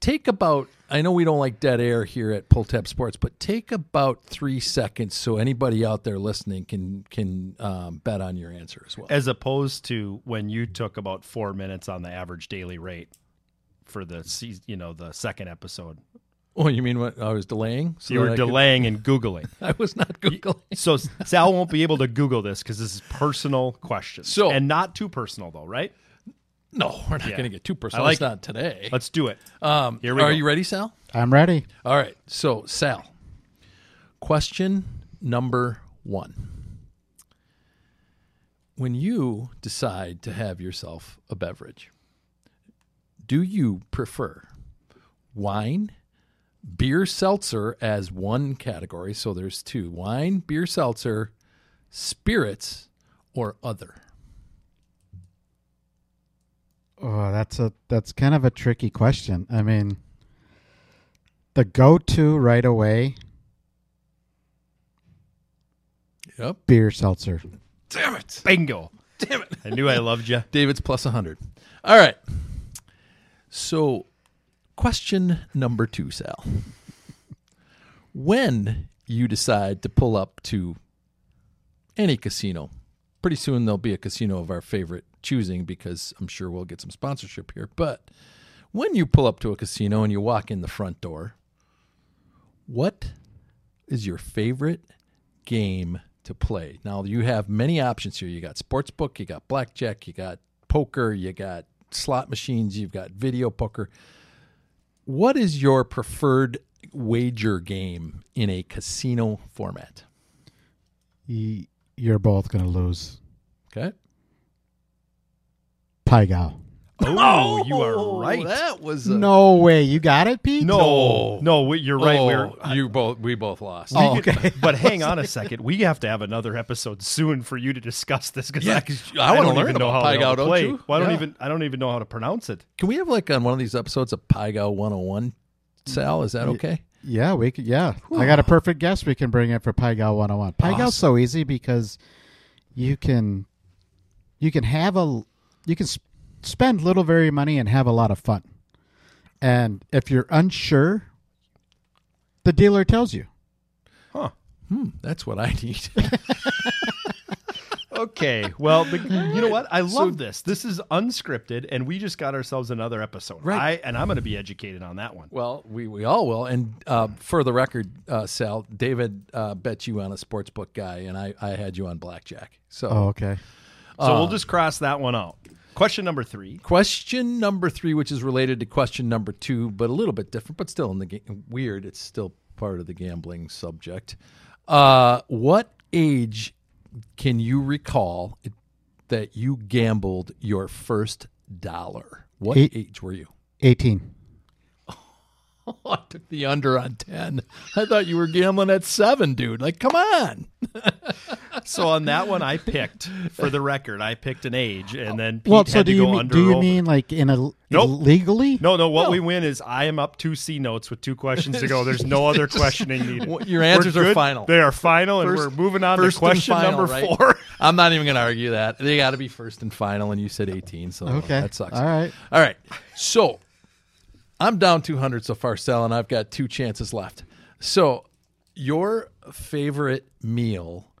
take about, I know we don't like dead air here at Pull Tab Sports, but take about three seconds so anybody out there listening can can um, bet on your answer as well. As opposed to when you took about four minutes on the average daily rate for the season, you know, the second episode. Oh, you mean what I was delaying? So you were I could- delaying and Googling. *laughs* I was not Googling. So Sal won't be able to Google this because this is personal questions. So- and not too personal though, right? No, we're not Yeah. going to get too personal. I like it's not today. Let's do it. Um, Here we are go. you ready, Sal? I'm ready. All right. So, Sal, question number one. When you decide to have yourself a beverage, do you prefer wine, beer seltzer as one category? So there's two wine, beer seltzer, spirits, or other? Oh, that's a that's kind of a tricky question. I mean, the go-to right away Yep. beer seltzer. Damn it. Bingo. Damn it. I knew I loved you. *laughs* David's plus 100. All right. So, question number two, Sal. When you decide to pull up to any casino, pretty soon there'll be a casino of our favorite choosing because I'm sure we'll get some sponsorship here. But when you pull up to a casino and you walk in the front door, what is your favorite game to play? Now you have many options here. You got sportsbook, you got blackjack, you got poker, you got slot machines, you've got video poker. What is your preferred wager game in a casino format? You're both going to lose. Okay. Pai Gow. Oh, oh, you are right. That was a, No way. You got it, Pete? No, no, we- you're right. Oh, We're you both we both lost. Oh, We could- okay. but hang on a second. We have to have another episode soon for you to discuss this because Yeah, I, 'cause I wanna don't learn even know about how Pai to Gow, don't play. you? Well, I don't Yeah. even I don't even know how to pronounce it. Can we have like on one of these episodes a Pygo 101? Sal, is that okay? Yeah, we could. Yeah, I got a perfect guest we can bring in for Pai Gow 101. Pai Gow's so easy because you can you can have a you can sp- spend little very money and have a lot of fun. And if you're unsure, the dealer tells you. Huh. Hmm, that's what I need. *laughs* Okay. Well, the, you know what? I love this. This is unscripted, and we just got ourselves another episode. Right. I, and I'm going to be educated on that one. well, we, we all will. And uh, for the record, uh, Sal, David uh, bet you on a sports book guy, and I, I had you on blackjack. So Oh, okay. So we'll just cross that one out. Question number three. Question number three, which is related to question number two, but a little bit different, but still in the game. Weird. It's still part of the gambling subject. Uh, what age can you recall it, that you gambled your first dollar? What Eight. age were you? 18. *laughs* I took the under on 10. I thought you were gambling at seven, dude. Like, come on. *laughs* So on that one, I picked, for the record, I picked an age, and then Pete well, so had do to you go mean, under do you over. mean like in a Nope. legally? No, no. What No. we win is I am up two C notes with two questions to go. There's no other *laughs* questioning needed. Your answers We're final. They are final, and we're moving on to first question final, number right? four. I'm not even going to argue that. They got to be first and final, and you said 18, so Okay. that sucks. All right. All right. So I'm down 200 so far, Sal, and I've got two chances left. So your favorite meal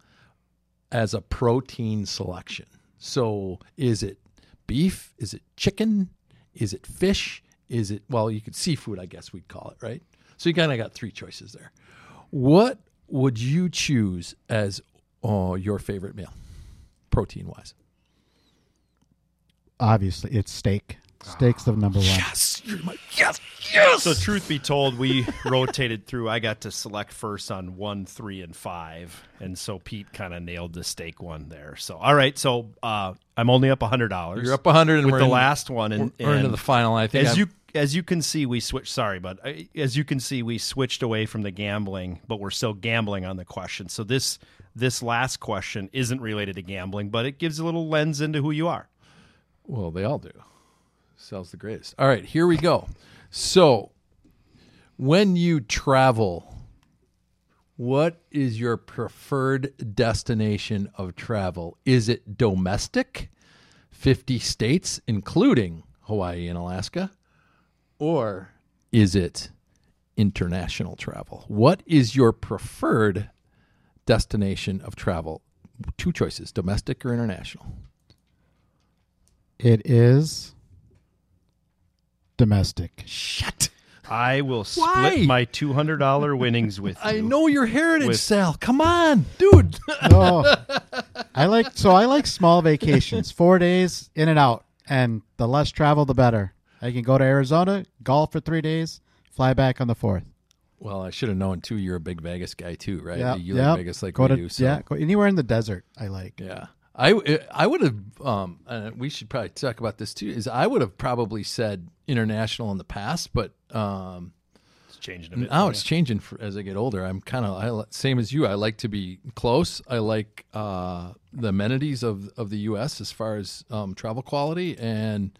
as a protein selection. So is it beef? Is it chicken? Is it fish? Is it, well, you could seafood, I guess we'd call it, right? So you kind of got three choices there. What would you choose as uh, your favorite meal, protein wise? Obviously, it's steak. Steak's the number one. Yes, you're my yes, yes. So truth be told, we *laughs* rotated through. I got to select first on one, three, and five, and so Pete kind of nailed the stake one there. So all right, so uh, I'm only up hundred dollars. You're up 100 and with we're the in- last one, and, we're into the final. I think as I'm- you as you can see, we switched. Sorry, but as you can see, we switched away from the gambling, but we're still gambling on the question. So this this last question isn't related to gambling, but it gives a little lens into who you are. Well, they all do. Sal's the greatest. All right, here we go. So, when you travel, what is your preferred destination of travel? Is it domestic, 50 states, including Hawaii and Alaska? Or is it international travel? What is your preferred destination of travel? Two choices domestic or international. It is domestic. Shut. I will split Why? my two hundred dollar winnings with you. I know your heritage, With- Sal. Come on, dude. *laughs* No, I like so I like small vacations, four days in and out, and the less travel, the better. I can go to Arizona, golf for three days, fly back on the fourth. well, I should have known too. You're a big Vegas guy too, right? Yeah, you yeah. like Vegas like go we to do. So. yeah, go anywhere in the desert. I like. Yeah. I, I would have, um, we should probably talk about this too. Is I would have probably said international in the past, but um, It's changing a bit. now it's you. changing for, as I get older. I'm kind of same as you. I like to be close. I like uh, the amenities of of the U.S. as far as um, travel quality, and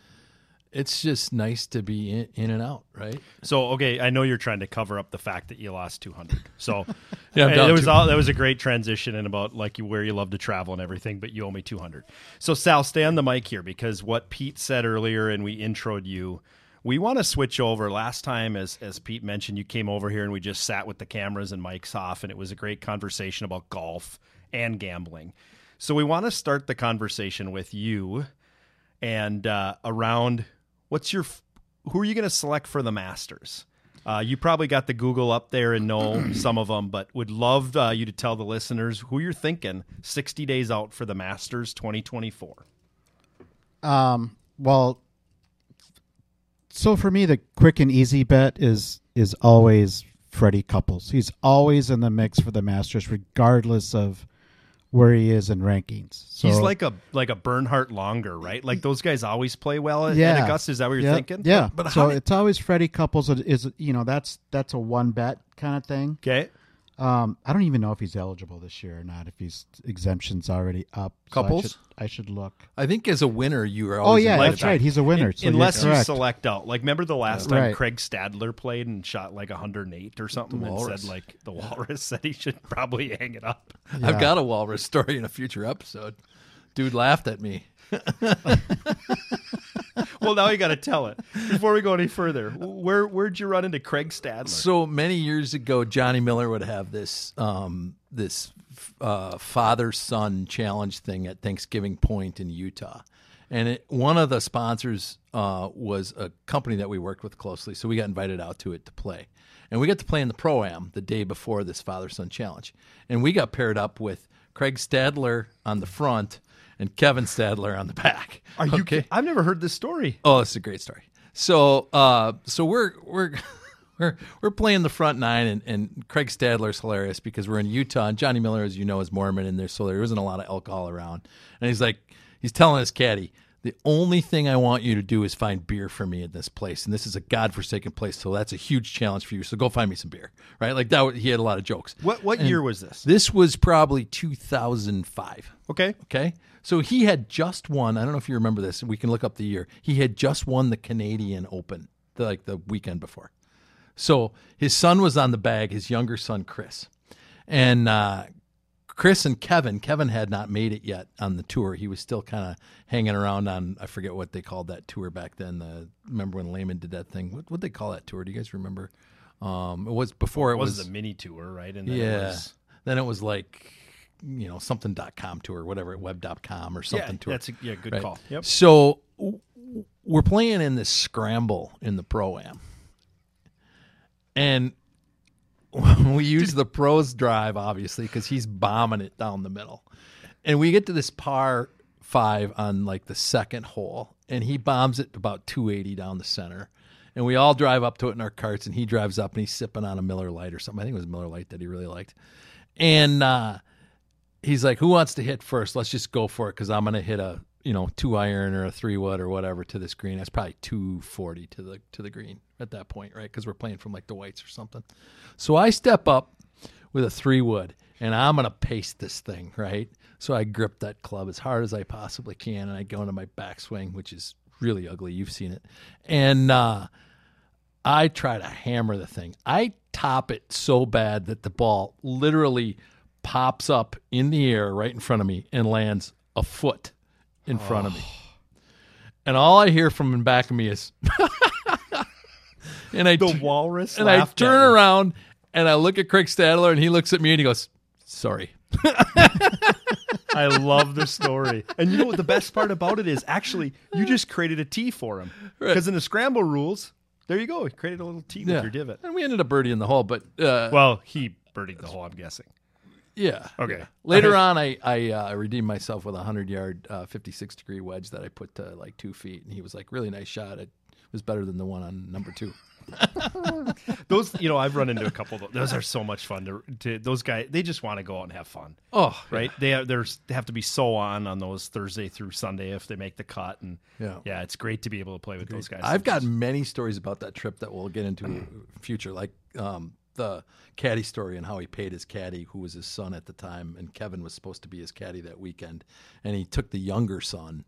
it's just nice to be in, in and out, right? So okay, I know you're trying to cover up the fact that you lost 200. So *laughs* Yeah, I'm and down it was all that was a great transition and about like you, where you love to travel and everything, but you owe me 200. So Sal, stay on the mic here because what Pete said earlier and we introed you. We want to switch over. Last time, as as Pete mentioned, you came over here and we just sat with the cameras and mics off, and it was a great conversation about golf and gambling. So we want to start the conversation with you and uh, around what's your who are you going to select for the Masters? Uh, you probably got the Google up there and know *clears throat* some of them, but would love uh, you to tell the listeners who you're thinking 60 days out for the Masters 2024. Um, well, so for me, the quick and easy bet is is always Freddie Couples. He's always in the mix for the Masters, regardless of where he is in rankings. So, He's like a like a Bernhard Langer, right? Like those guys always play well at, yeah, at Augusta. Is that what you're yeah, thinking? Yeah, But so did- it's always Freddie Couples is, is you know that's that's a one bet kind of thing. Okay. Um, I don't even know if he's eligible this year or not. If he's exemptions already up, So I Couples? should, I should look. I think as a winner, you are Oh yeah, that's right. He's a winner. Un- so unless you correct. select out. Like, remember the last time Right. Craig Stadler played and shot like 108 or something, and Walrus. said like the Walrus said he should probably hang it up. I've got a walrus story in a future episode. Dude laughed at me. *laughs* well, now you got to tell it before we go any further. Where where'd you run into Craig Stadler? So many years ago, Johnny Miller would have this um, this uh, father son challenge thing at Thanksgiving Point in Utah, and it, one of the sponsors uh, was a company that we worked with closely. So we got invited out to it to play, and we got to play in the pro am the day before this father son challenge, and we got paired up with Craig Stadler on the front and Kevin Stadler on the back. Are you? okay? I've never heard this story. Oh, it's a great story. So, uh, so we're we're *laughs* we're we're playing the front nine, and, and Craig Stadler's hilarious because we're in Utah, and Johnny Miller, as you know, is Mormon, and there's so there isn't a lot of alcohol around, and he's like, he's telling his caddy. The only thing I want you to do is find beer for me in this place, and this is a godforsaken place, so that's a huge challenge for you. So go find me some beer, right? Like that. He had a lot of jokes. What what year was this? This was probably 2005. Okay. Okay. So he had just won. I don't know if you remember this. We can look up the year. He had just won the Canadian Open, the, like the weekend before. So his son was on the bag, his younger son, Chris. And uh, Chris and Kevin, Kevin had not made it yet on the tour. He was still kind of hanging around on, I forget what they called that tour back then. The, remember when Lehman did that thing? What what they call that tour? Do you guys remember? Um, it was before it, It was, was the mini tour, right? And then it yeah. was- Then it was like, you know, something.com tour, whatever, web.com or something yeah, tour. That's a, yeah, good Right. call. Yep. So we're playing in this scramble in the pro am. And *laughs* we use the pros drive, obviously, because he's bombing it down the middle. And we get to this par five on like the second hole, and he bombs it about 280 down the center. And we all drive up to it in our carts, and he drives up and he's sipping on a Miller Lite or something. I think it was Miller Lite that he really liked. And uh, he's like, "Who wants to hit first? Let's just go for it because I'm going to hit a you know, two iron or a three wood or whatever to this green. That's probably two forty to the to the green at that point, right? Because we're playing from like the whites or something. So I step up with a three wood, and I'm gonna paste this thing, right? So I grip that club as hard as I possibly can, and I go into my backswing, which is really ugly. You've seen it, and uh, I try to hammer the thing. I top it so bad that the ball literally pops up in the air right in front of me and lands a foot in front of me. And all I hear from in back of me is, *laughs* and I The t- walrus and I turn around and I look at Craig Stadler and he looks at me and he goes, "Sorry." I love the story. And you know what the best part about it is? Actually, you just created a tee for him. Because in the scramble rules, there you go. He created a little tee with your divot. And we ended up birdie in the hole, but uh, Well, he birdied the hole, I'm guessing. Yeah. Okay. yeah. Later on, I I uh, redeemed myself with a hundred yard, uh, fifty six degree wedge that I put to like two feet, and he was like, "Really nice shot." It was better than the one on number two. *laughs* Those, you know, I've run into a couple. Of those. those are so much fun. To, to those guys, they just want to go out and have fun, Oh, right? They are, they're, they have to be so on on those Thursday through Sunday if they make the cut, and Yeah. yeah, it's great to be able to play with those guys. I've got many stories about that trip that we'll get into in future, like um, the caddy story and how he paid his caddy, who was his son at the time, and Kevin was supposed to be his caddy that weekend, and he took the younger son,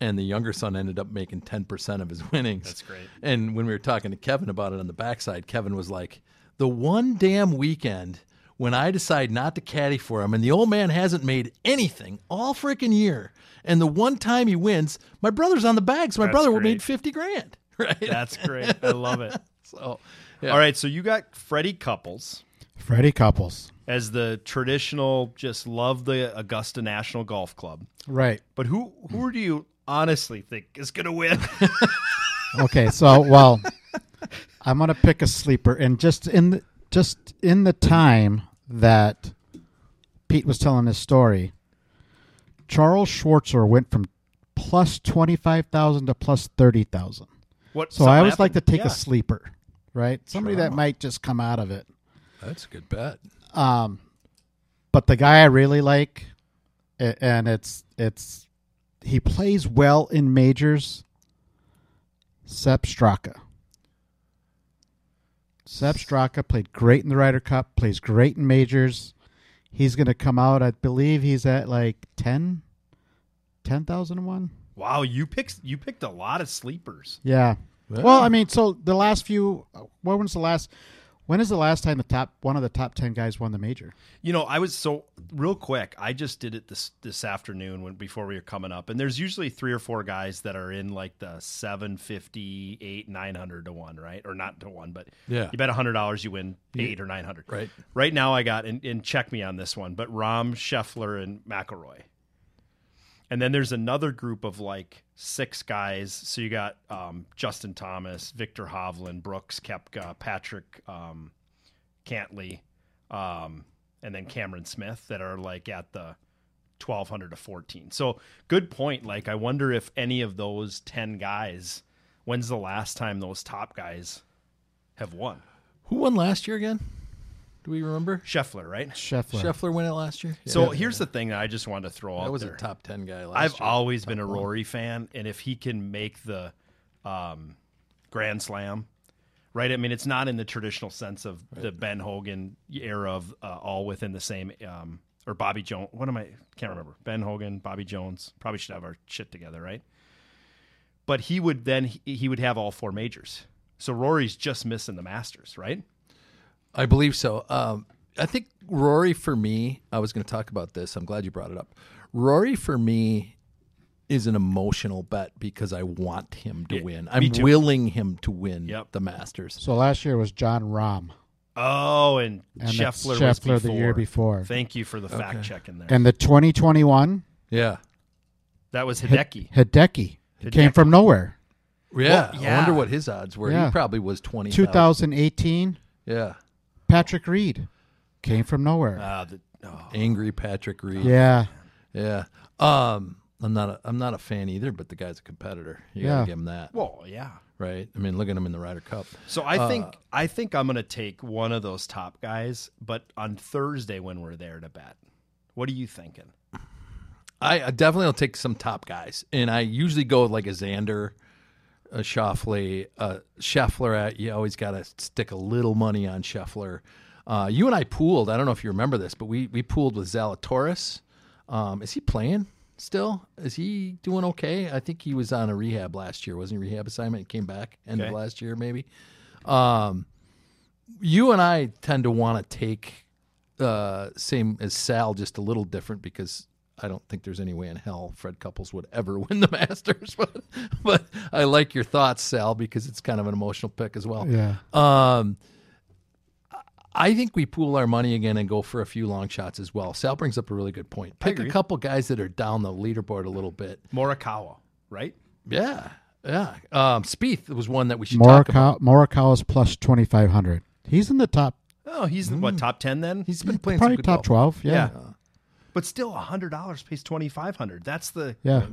and the younger son ended up making ten percent of his *laughs* winnings. That's great. And when we were talking to Kevin about it on the backside, Kevin was like, "The one damn weekend." When I decide not to caddy for him, and the old man hasn't made anything all freaking year, and the one time he wins, my brother's on the bag, so my That's brother great. made fifty grand. *laughs* Right. That's great. I love it. *laughs* so, yeah. All right, so you got Freddie Couples Freddie Couples. as the traditional, just love the Augusta National Golf Club. Right. But who who do you honestly think is going to win? *laughs* Okay, so well, I'm gonna pick a sleeper, and just in the just in the time that Pete was telling his story, Charles Schwartzel went from plus twenty five thousand to plus thirty thousand. What? So I always something like to happened? take Yeah. a sleeper, right? Somebody that might just come out of it. That's a good bet. Um, but the guy I really like, and it's it's he plays well in majors. Sepp Straka. Sepp Straka played great in the Ryder Cup. Plays great in majors. He's going to come out. I believe he's at like 10, 10,001. Wow, you picked you picked a lot of sleepers. Yeah. Yeah. Well, I mean, so the last few. Uh, when was the last? When is the last time the top one of the top ten guys won the major? You know, I was so real quick. I just did it this this afternoon when before we were coming up, and there's usually three or four guys that are in like the seven fifty, eight, nine hundred to one, right? Or not to one, but Yeah. you bet hundred dollars, you win eight or nine hundred. Right. Right now, I got and, and check me on this one, but Rahm Scheffler and McIlroy. And then there's another group of like six guys. So you got um, Justin Thomas, Viktor Hovland, Brooks Koepka, Patrick um, Cantlay, um, and then Cameron Smith that are like at the 1200 to 14. So good point. Like, I wonder if any of those 10 guys, when's the last time those top guys have won? Who won last year again? Do we remember? Scheffler, right? Scheffler. Scheffler won it last year. So Yeah. here's the thing that I just wanted to throw out that was there. a top ten guy last year. I've year. always been a Top one. Rory fan, and if he can make the um, Grand Slam, right? I mean, it's not in the traditional sense of the Ben Hogan era of uh, all within the same um, or Bobby Jones. What am I? Can't remember. Ben Hogan, Bobby Jones. Probably should have our shit together, right? But he would then he, he would have all four majors. So Rory's just missing the Masters, right? I believe so. Um, I think Rory for me. I was going to talk about this. I'm glad you brought it up. Rory for me is an emotional bet because I want him to Yeah, win. I'm too. willing him to win Yep. the Masters. So last year was Jon Rahm, Oh, and, and that's Scheffler, was Scheffler the year before, Thank you for the fact checking there. and the 2021 Yeah, that was Hideki. Hideki He came from nowhere. yeah. Well, I wonder what his odds were. Yeah. He probably was twenty. 2018 Yeah, Patrick Reed came from nowhere. Uh, the, oh. angry Patrick Reed. yeah, yeah. Um, I'm not. A, I'm not a fan either, but the guy's a competitor. You Yeah. gotta give him that, Well, yeah. right? I mean, look at him in the Ryder Cup. So I think I think I'm gonna take one of those top guys, but on Thursday when we're there to bet. What are you thinking? I, I definitely will take some top guys, and I usually go with like a Xander, a Schauffele, a Scheffler. At you always got to stick a little money on Scheffler. Uh, you and I pooled. I don't know if you remember this, but we we pooled with Zalatoris. Um, is he playing still? Is he doing okay? I think he was on a rehab last year. Wasn't he rehab assignment? He came back end Okay. of last year, maybe. Um, you and I tend to want to take uh, same as Sal, just a little different because I don't think there's any way in hell Fred Couples would ever *laughs* win the Masters. *laughs* But but I like your thoughts, Sal, because it's kind of an emotional pick as well. Yeah. Um, I think we pool our money again and go for a few long shots as well. Sal brings up a really good point. Pick a couple guys that are down the leaderboard a little bit. Morikawa, right? Yeah, yeah. Um, Spieth was one that we should talk about. Morikawa's plus twenty five hundred. He's in the top, Oh, he's in what top ten then? He's been playing some probably good top golf. twelve. Yeah. yeah. But still, hundred dollars pays twenty five hundred. That's the Yeah.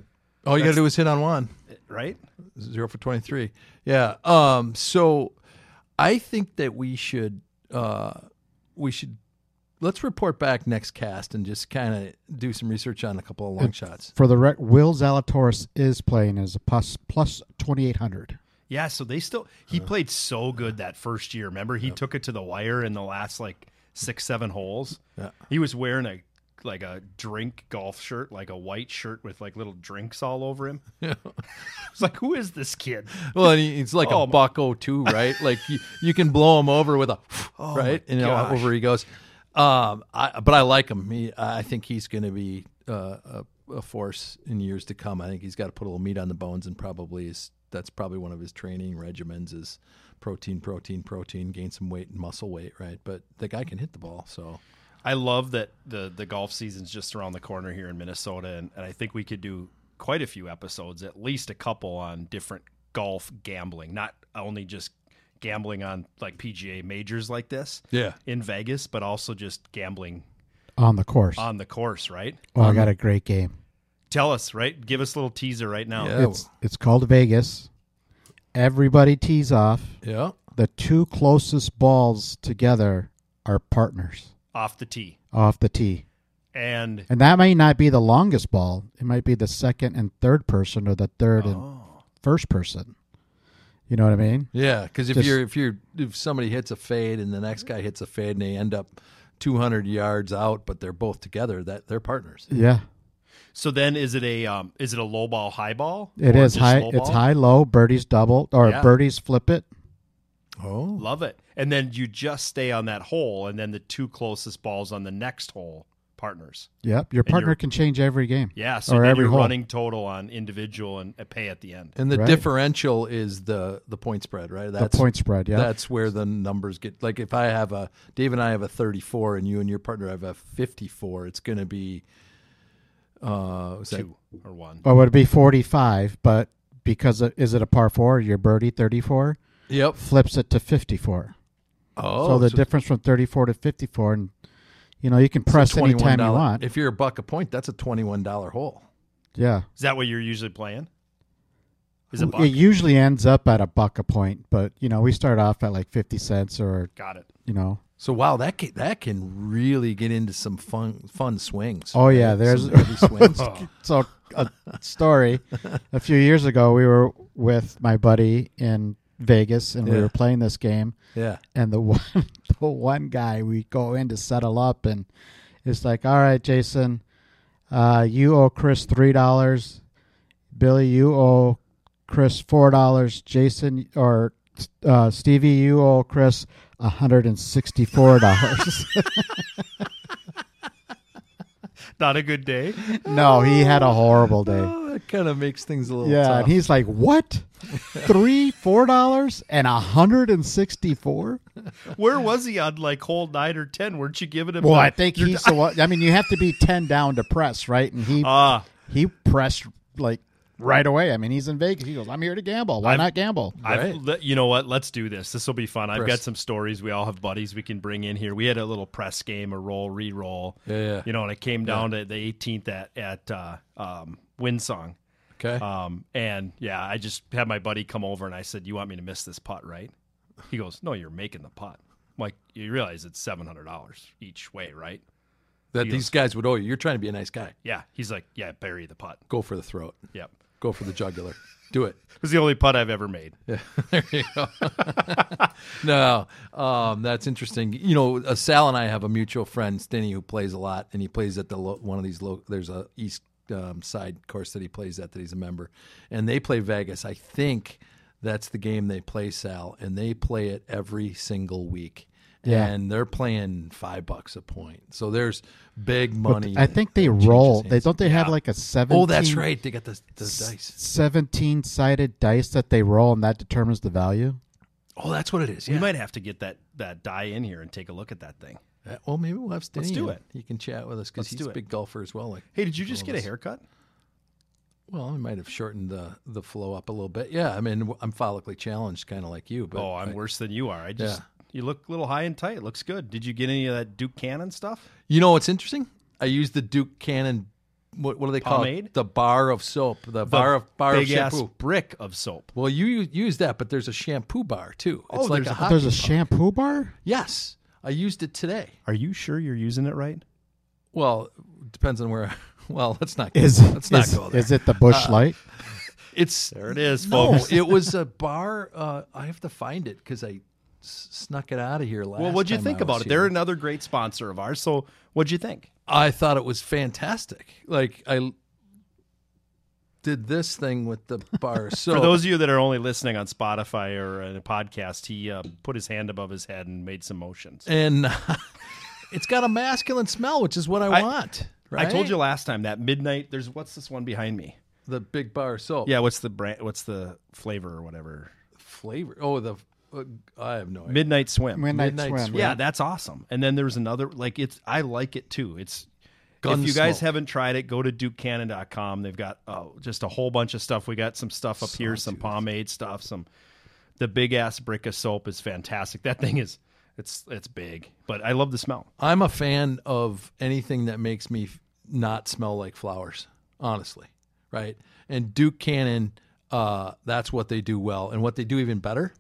All you got to do is hit on one. right. zero for 23 yeah um so i think that we should uh we should let's report back next cast and just kind of do some research on a couple of long shots For the rec, Will Zalatoris is playing as a plus plus twenty eight hundred. Yeah, so they still he played so good that first year. Remember, he took it to the wire in the last like six, seven holes. Yeah. He was wearing a like a drink golf shirt, like a white shirt with like little drinks all over him. *laughs* Yeah. *laughs* It's like, who is this kid? well and he- it's like Oh, a my- buck o two right like you, you can blow him over with a *laughs* Oh, right and you know, gosh. over he goes um I, but i like him he, i think he's going to be uh, a, a force in years to come i think he's got to put a little meat on the bones and probably is that's probably one of his training regimens is protein protein protein gain some weight and muscle weight right but the guy can hit the ball so I love that the the golf season's just around the corner here in Minnesota, and, and I think we could do quite a few episodes, at least a couple on different golf gambling, not only just gambling on like PGA majors like this yeah in Vegas, but also just gambling on the course. on the course, right? oh, I got a great game. Tell us, right? Give us a little teaser right now. Yeah. It's it's called Vegas. Everybody tees off. yeah The two closest balls together are partners Off the tee. off the tee. And And that may not be the longest ball. It might be the second and third person or the third and oh, first person. You know what I mean? Yeah, because if Just- you're if you're if somebody hits a fade and the next guy hits a fade and they end up 200 yards out, but they're both together, that they're partners. Yeah. so then is it a um is it a low ball, high ball? It Or is just high it's high low, birdies double or Yeah. birdies flip it. Oh, Love it. And then you just stay on that hole, and then the two closest balls on the next hole, partners. Yep. Your partner can change every game. Yeah, so Or then every you're hole. running total on individual and a pay at the end. and the Right. differential is the the point spread, right? That's the point spread, yeah. That's where the numbers get like if I have a Dave and I have a 34 and you and your partner have a 54, it's going to be uh was that Two or one. Well, it would be 45, but because of, is it a par 4, your birdie 34 Yep. flips it to 54. Oh, so the difference from 34 to 54 and you know, you can so press anytime you want. If you're a buck a point, that's a $21 hole. yeah. Is that what you're usually playing? Is it buck? It usually ends up at a buck a point, but you know, we start off at like 50 cents or, Got it. you know. So wow, that can, that can really get into some fun fun swings. Oh, yeah, there's- Some heavy *laughs* swings. So a story, a few years ago we were with my buddy in Vegas and we were playing this game. Yeah. and the *laughs* one the one guy we go in to settle up and it's like all right jason uh, you owe chris three dollars. Billy you owe chris four dollars. Jason or uh, stevie you owe chris a hundred and sixty four dollars *laughs* *laughs* Not a good day. no he had a horrible day Oh, that kind of makes things a little yeah tough. and he's like what three four dollars and a hundred and sixty four Where was he on like hole nine or ten? Weren't you giving him? well i think he's the one i mean you have to be 10 down to press right and he Ah, he pressed like right away. I mean, he's in Vegas. He goes, "I'm here to gamble. Why I've- not gamble?" I've, Right. you know what? Let's do this. This will be fun. I've got some stories. We all have buddies we can bring in here. We had a little press game, a roll, re-roll. Yeah, yeah. You know, and it came down to the 18th at at uh, um, Windsong. okay. Um, and yeah, I just had my buddy come over and I said, "You want me to miss this putt, right?" He goes, "No, you're making the putt." I'm like, you realize it's seven hundred dollars each way, right? that He these guys would owe you. You're trying to be a nice guy. Yeah, he's like, yeah, bury the putt. Go for the throat. Yep. Go for the jugular. Do it. It was the only putt I've ever made. Yeah, *laughs* there you go. *laughs* no, um, that's interesting. You know, uh, Sal and I have a mutual friend, Stinny, who plays a lot, and he plays at the lo- one of these. Lo- there's a east um, side course that he plays at that he's a member, and they play Vegas. I think that's the game they play, Sal, and they play it every single week. Yeah. and they're playing five bucks a point. So there's big money. I think they roll. They don't they have like a seventeen. Oh, that's right. They got the, the dice. Seventeen sided dice that they roll, and that determines the value. Oh, that's what it is. We Yeah. might have to get that that die in here and take a look at that thing. Uh, well, maybe we'll have Stinny. Let's do it. He can chat with us because he's do a big golfer as well. Like, Hey, did you just get of a haircut? Well, I might have shortened the the flow up a little bit. Yeah, I mean, I'm follically challenged, kind of like you. But oh, I'm I- worse than you are. I just Yeah. You look a little high and tight. It Looks good. Did you get any of that Duke Cannon stuff? You know what's interesting? I used the Duke Cannon. What, what do they call Pomade? it? The bar of soap. The, bar of bar of big ass shampoo. brick of soap. Well, you u- use that, but there's a shampoo bar too. It's Oh, like there's a a- There's a shampoo bar. Yes, I used it today. Are you sure you're using it right? Well, depends on where. *laughs* Well, let's not. Is let's not is, go there. is it the Busch Light? *laughs* It's There it is, no. it was a bar. Uh, I have to find it because I s- snuck it out of here last. well, what'd you think about it? They're another great sponsor of ours. So, what'd you think? I thought it was fantastic. Like I did this thing with the bar. *laughs* So For those of you that are only listening on Spotify or in a podcast, he uh, put his hand above his head and made some motions. and *laughs* it's got a masculine smell, which is what I, I- want. I told you last time that midnight. There's what's this one behind me? the big bar soap. Yeah, what's the brand? What's the flavor or whatever? flavor. Oh, the uh, I have no idea. Midnight Swim. Midnight, Midnight swim. Swim. yeah, that's awesome. And then there's another like it's. I like it too. It's. Gun if you guys haven't tried it, go to DukeCannon.com. They've got oh, just a whole bunch of stuff. We got some stuff up here, some pomade stuff, some. The big ass brick of soap is fantastic. That thing is, it's it's big, but I love the smell. I'm a fan of anything that makes me not smell like flowers, honestly. Right? And Duke Cannon, uh, that's what they do well. And what they do even better,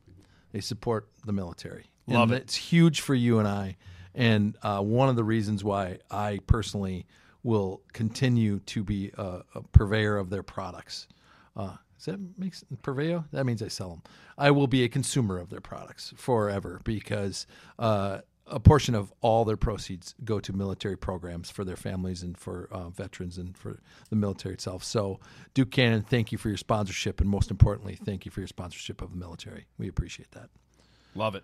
they support the military. Love and it. It's huge for you and I. And uh, one of the reasons why I personally will continue to be a, a purveyor of their products. Uh, does that makes purveyor? That means I sell them. I will be a consumer of their products forever because uh, a portion of all their proceeds go to military programs for their families and for uh, veterans and for the military itself. So, Duke Cannon, thank you for your sponsorship, and most importantly, thank you for your sponsorship of the military. We appreciate that. Love it.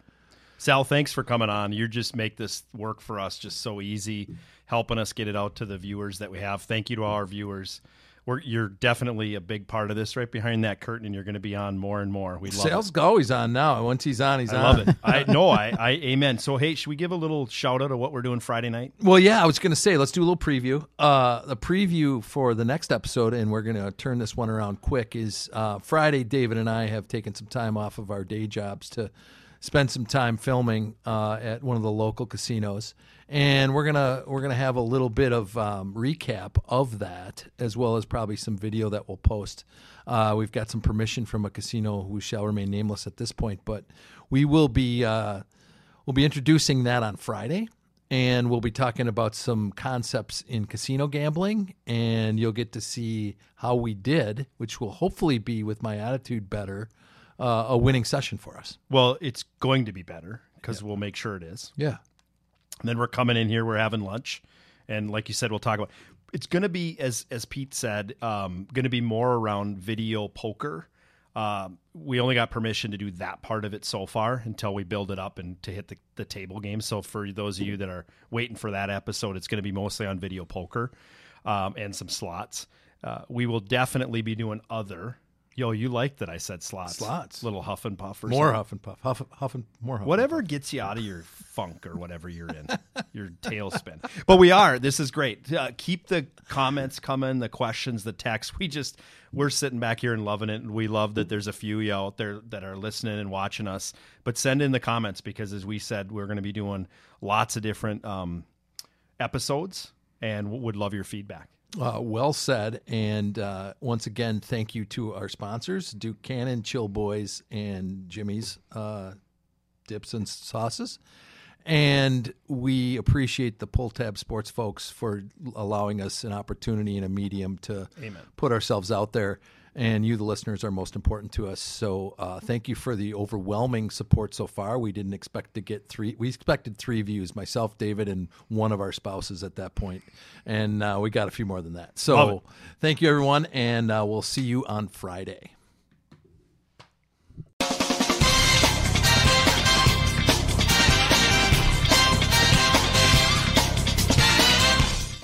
Sal, thanks for coming on. You just make this work for us just so easy, helping us get it out to the viewers that we have. Thank you to all our viewers. We're, you're definitely a big part of this right behind that curtain, and you're going to be on more and more. We love Sales it. always on now. Once he's on, he's I on. love it. I *laughs* no, I, I amen. So hey, should we give a little shout out of what we're doing Friday night? Well, yeah, I was going to say let's do a little preview. Uh, the preview for the next episode, and we're going to turn this one around quick. Is uh, Friday? David and I have taken some time off of our day jobs to spend some time filming uh, at one of the local casinos, and we're gonna we're gonna have a little bit of um, recap of that, as well as probably some video that we'll post. Uh, we've got some permission from a casino who shall remain nameless at this point, but we will be uh, we'll be introducing that on Friday and we'll be talking about some concepts in casino gambling and you'll get to see how we did which will hopefully be with my attitude better uh, a winning session for us Well, it's going to be better because we'll make sure it is. yeah And then we're coming in here, we're having lunch, and like you said, we'll talk about. It's going to be as as Pete said, um, going to be more around video poker. Um, we only got permission to do that part of it so far until we build it up and to hit the, the table game. So for those of you that are waiting for that episode, it's going to be mostly on video poker um, and some slots. Uh, we will definitely be doing other. Yo, you like that I said slots? Slots. little huff and puff or more something. huff and puff huff, huff and more huff and Whatever gets you out of your funk or whatever you're in, *laughs* your tailspin. But we are. This is great. Uh, keep the comments coming, the questions, the texts. We just we're sitting back here and loving it, and we love that there's a few of you out there that are listening and watching us. But send in the comments because, as we said, we're going to be doing lots of different um, episodes, and would love your feedback. Uh, well said. And uh, once again, thank you to our sponsors, Duke Cannon, Chill Boys, and Jimmy's uh, Dips and Sauces. And we appreciate the Pull Tab Sports folks for allowing us an opportunity and a medium to Amen. put ourselves out there. And you, the listeners, are most important to us. So uh, thank you for the overwhelming support so far. We didn't expect to get three. We expected three views, myself, David, and one of our spouses at that point, and uh, we got a few more than that. So thank you, everyone, and uh, we'll see you on Friday.